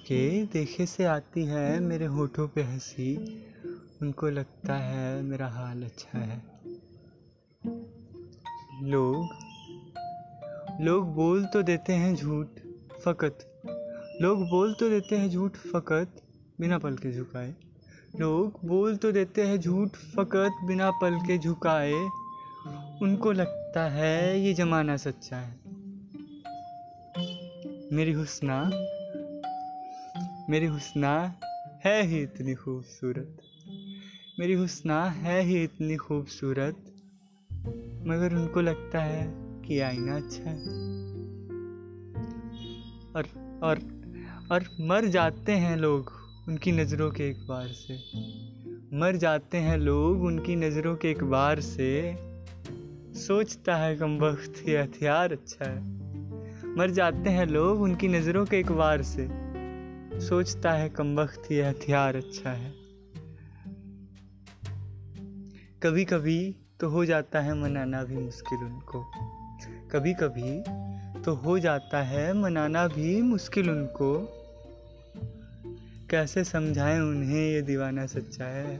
उनके देखे से आती है, मेरे होठों पे हँसी। उनको लगता है मेरा हाल अच्छा है। लोग लोग बोल तो देते हैं झूठ, फ़कत। लोग बोल तो देते हैं झूठ, फ़कत, बिना पल के झुकाए। लोग बोल तो देते हैं झूठ, फ़कत, बिना पल के झुकाए। उनको लगता है ये ज़माना सच्चा है। मेरी हुस्ना मेरी हुसना है ही इतनी खूबसूरत। मेरी हुसना है ही इतनी खूबसूरत, मगर उनको लगता है कि आईना अच्छा है। और और और मर जाते हैं लोग उनकी नज़रों के एक बार से। मर जाते हैं लोग उनकी नज़रों के एक बार से। सोचता है कम वक्त ये हथियार अच्छा है। मर जाते हैं लोग उनकी नज़रों के एक बार से। सोचता है कम वक्त ये हथियार अच्छा है। कभी कभी तो हो जाता है मनाना भी मुश्किल उनको। कभी कभी तो हो जाता है मनाना भी मुश्किल उनको। कैसे समझाएँ उन्हें ये दीवाना सच्चा है?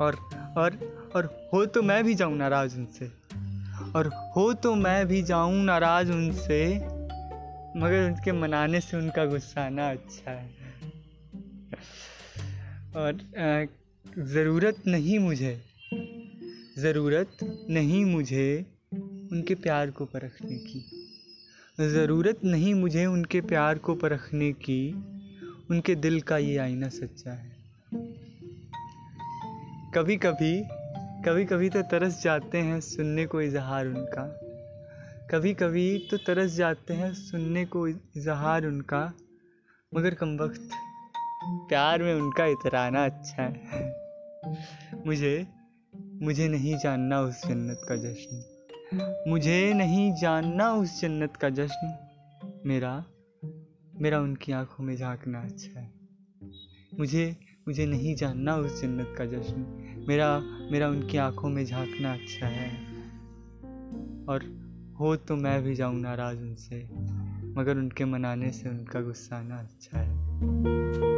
और और और हो तो मैं भी जाऊँ नाराज़ उनसे। और हो तो मैं भी जाऊँ नाराज़ उनसे। मगर उनके मनाने से उनका गुस्सा आना अच्छा है। और ज़रूरत नहीं मुझे, ज़रूरत नहीं मुझे उनके प्यार को परखने की। ज़रूरत नहीं मुझे उनके प्यार को परखने की, उनके दिल का ये आईना सच्चा है। कभी कभी कभी कभी तो तरस जाते हैं सुनने को इजहार उनका। कभी कभी तो तरस जाते हैं सुनने को इजहार उनका, मगर कम वक्त प्यार में उनका इतराना अच्छा है। मुझे मुझे नहीं जानना उस जन्नत का जश्न। मुझे नहीं जानना उस जन्नत का जश्न। मेरा मेरा उनकी आँखों में झांकना अच्छा है। मुझे मुझे नहीं जानना उस जन्नत का जश्न। मेरा मेरा उनकी आँखों में झांकना अच्छा है। और हो तो मैं भी जाऊँ नाराज़ उनसे, मगर उनके मनाने से उनका गुस्सा आना अच्छा है।